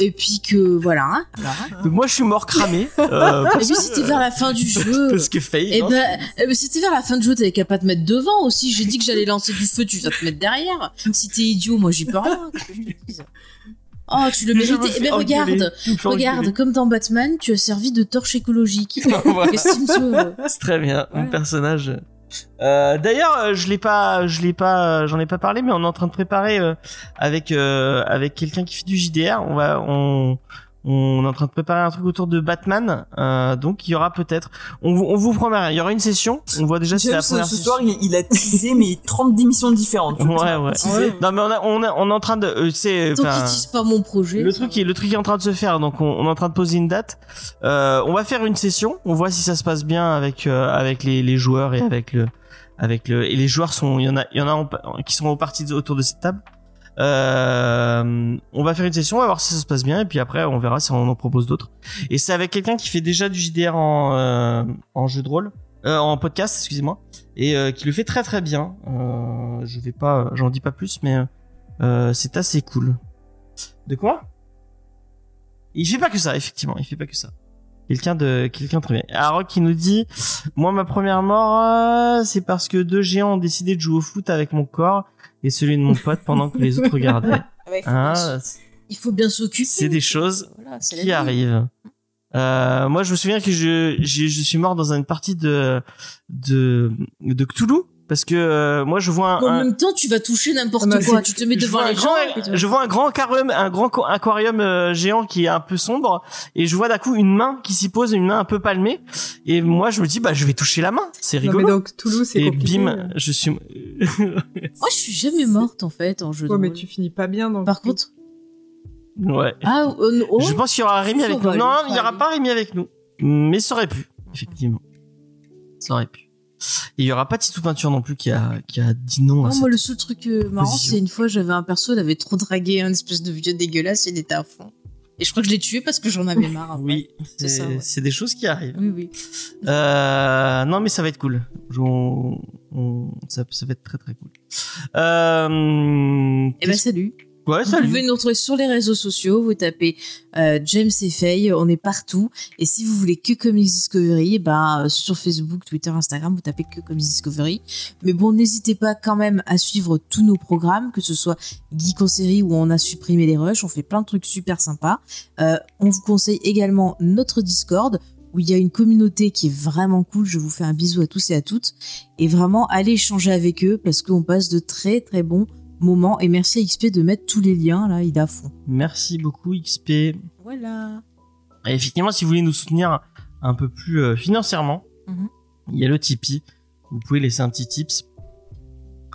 Et puis que, voilà. hein, voilà. donc moi je suis mort cramé. euh, Et parce puis que- c'était vers la fin du jeu. parce que Faye. Et ben, eh ben, c'était vers la fin du jeu, t'avais qu'à pas te mettre devant aussi. J'ai dit que j'allais lancer du feu, tu vas te mettre derrière. Si t'es idiot, moi j'y peux rien. Oh, tu le méritais. engueuler. regarde, regarde, comme dans Batman, tu as servi de torche écologique. *laughs* C'est très bien, mon personnage. Euh, D'ailleurs, euh, je l'ai pas, je l'ai pas, euh, j'en ai pas parlé, mais on est en train de préparer euh, avec euh, avec quelqu'un qui fait du JDR. On va, on, on est en train de préparer un truc autour de Batman. Euh, donc il y aura peut-être, on, vous- on vous promet. Il y aura une session. On voit déjà si c'est la ce première soir, session. il, il a teasé, mais 30 démissions différentes. Ouais, ouais. Non mais on a, on a, on est en train de, euh, c'est, pas mon projet. le truc, est, le truc est en train de se faire, donc on, on est en train de poser une date. Euh, on va faire une session, on voit si ça se passe bien avec euh, avec les, les joueurs et avec le avec le et les joueurs sont il y en a il y en a en- qui sont partis autour de cette table. Euh, on va faire une session, on va voir si ça se passe bien et puis après on verra si on en propose d'autres. Et c'est avec quelqu'un qui fait déjà du JDR en euh, en jeu de rôle, euh, en podcast, excusez-moi, et euh, qui le fait très très bien. Euh, je vais pas, j'en dis pas plus, mais euh, c'est assez cool. De quoi? Il fait pas que ça, effectivement, il fait pas que ça. Quelqu'un de quelqu'un très bien. Arok qui nous dit moi ma première mort c'est parce que deux géants ont décidé de jouer au foot avec mon corps et celui de mon pote pendant que les *laughs* autres regardaient. Ah bah, il faut bien Hein, s- il faut bien s'occuper. c'est des choses Voilà, c'est la qui arrivent. Euh, moi, je me souviens que je, je, je suis mort dans une partie de de de Cthulhu parce que euh, moi je vois un, En un- même temps, tu vas toucher n'importe Ah quoi. Tu te mets je devant vois, un les grand, gens. je vois un grand aquarium, un grand aquarium euh, géant qui est un peu sombre, et je vois d'un coup une main qui s'y pose, une main un peu palmée, et moi je me dis bah je vais toucher la main, c'est Non, rigolo. mais donc Toulouse, c'est et compliqué. bim, je suis. *laughs* Moi, je suis jamais morte en fait en jeu de Ouais, mais rôle. tu finis pas bien dans Par contre, ouais. ah, euh, oh, je pense qu'il y aura Rémi avec nous. Non, il y aura pas Rémi avec nous, mais ça aurait pu, effectivement. Ça aurait pu. Et il y aura pas Titou Peinture non plus qui a qui a dit non. à Non, cette- moi, le seul truc euh, marrant, c'est une fois, j'avais un perso, il avait trop dragué un espèce de vieux dégueulasse, il était à fond. Et je crois que je l'ai tué parce que j'en avais marre. après. Oui, C'est ouais. c'est des choses qui arrivent. Oui, oui. Euh, non, mais ça va être cool. On- on- ça, ça va être très très cool. Euh, Et ben, salut. Ouais, Vous pouvez nous retrouver sur les réseaux sociaux, vous tapez euh, James et Faye, on est partout. Et si vous voulez que Comics Discovery, ben, euh, sur Facebook, Twitter, Instagram, vous tapez que Comics Discovery. Mais bon, n'hésitez pas quand même à suivre tous nos programmes, que ce soit Geek en série où on a supprimé les rushs, on fait plein de trucs super sympas. Euh, on vous conseille également notre Discord où il y a une communauté qui est vraiment cool. Je vous fais un bisou à tous et à toutes. Et vraiment, allez échanger avec eux parce qu'on passe de très très bons moments. Et merci à XP de mettre tous les liens là, il est à fond. Merci beaucoup XP. Voilà. Et effectivement, si vous voulez nous soutenir un peu plus euh, financièrement, Mhm. il y a le Tipeee. Vous pouvez laisser un petit tips.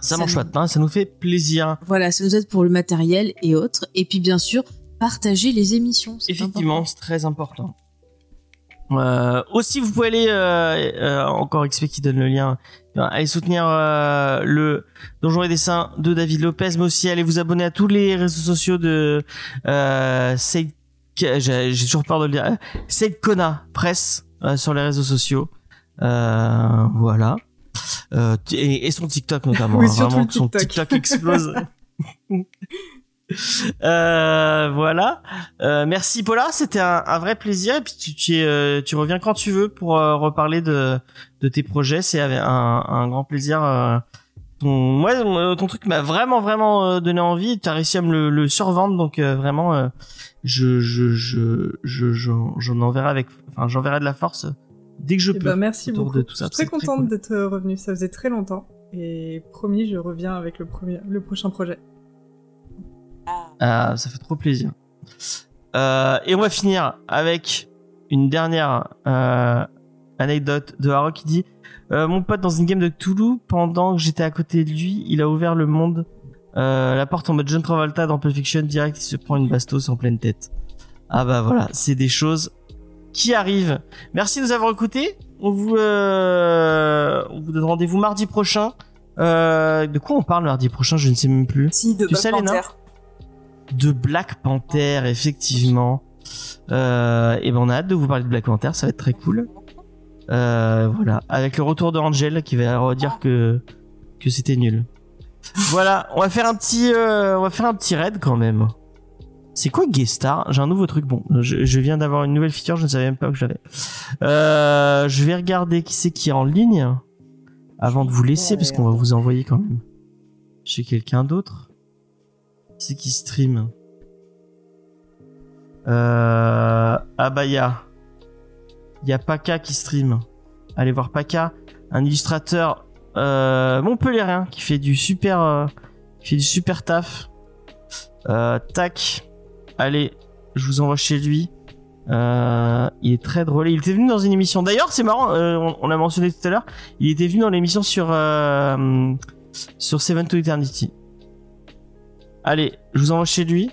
Ça Ça mange nous- pas de pain, ça nous fait plaisir. Voilà, ça nous aide pour le matériel et autres. Et puis bien sûr, partager les émissions. c'est Effectivement, important. c'est très important. Euh, aussi, vous pouvez aller euh, euh, encore XP qui donne le lien. euh, Allez soutenir euh, le Donjon et Dessin de David Lopez, mais aussi allez vous abonner à tous les réseaux sociaux de euh, j'ai toujours peur de le dire. Seid Kona Presse euh, sur les réseaux sociaux. Euh, voilà. Euh, et, et son TikTok notamment. Oui, hein, vraiment que son TikTok. TikTok explose. *laughs* *laughs* Euh, voilà. Euh, merci Paula, c'était un, un vrai plaisir. Et puis tu, tu, es, euh, tu reviens quand tu veux pour euh, reparler de, de tes projets. C'est un, un grand plaisir. ton, ouais, mon- ton truc m'a vraiment vraiment donné envie. Tu as réussi à me le, le survendre, donc vraiment, je je je je j'en enverrai avec, enfin j'enverrai de la force dès que je Eh peux. ben, merci beaucoup. de tout ça. Je suis très contente cool. d'être revenue. Ça faisait très longtemps. Et promis, je reviens avec le, premier, le prochain projet. Ah, ça fait trop plaisir. Euh, et on va finir avec une dernière euh, anecdote de Haro qui dit euh, Mon pote dans une game de Cthulhu, pendant que j'étais à côté de lui, il a ouvert le monde, euh, la porte en mode John Travolta dans Pulp Fiction, direct, il se prend une bastos en pleine tête. Ah bah voilà, c'est des choses qui arrivent. Merci de nous avoir écoutés. On vous, euh, on vous donne rendez-vous mardi prochain Euh, de quoi on parle mardi prochain Je ne sais même plus. Si, de Tu Black Panther. De Black Panther, effectivement. Euh, et ben on a hâte de vous parler de Black Panther, ça va être très cool. Euh, voilà, avec le retour de Angel qui va redire que que c'était nul. Voilà, on va faire un petit, euh, on va faire un petit raid quand même. C'est quoi Guestar? J'ai un nouveau truc. Bon, je, je viens d'avoir une nouvelle feature, je ne savais même pas que j'avais. Euh, je vais regarder qui c'est qui est en ligne avant de vous laisser parce qu'on va vous envoyer quand même. Chez quelqu'un d'autre. C'est qui stream euh, Ah bah y a, Paka qui stream. Allez voir Paka, un illustrateur euh, montpellierin qui fait du super, euh, qui fait du super taf. Euh, tac, allez, je vous envoie chez lui. Il est très drôle. Il était venu dans une émission. D'ailleurs, c'est marrant. on, l'a mentionné tout à l'heure. Il était venu dans l'émission sur sur Seven to Eternity. Allez, je vous envoie chez lui.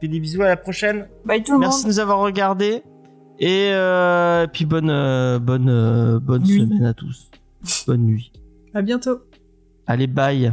Fais des bisous à la prochaine. Bye tout le Merci de monde. nous avoir regardés. Et euh, puis bonne euh, bonne euh, bonne Nuit. semaine à tous. Bonne nuit. À bientôt. Allez bye.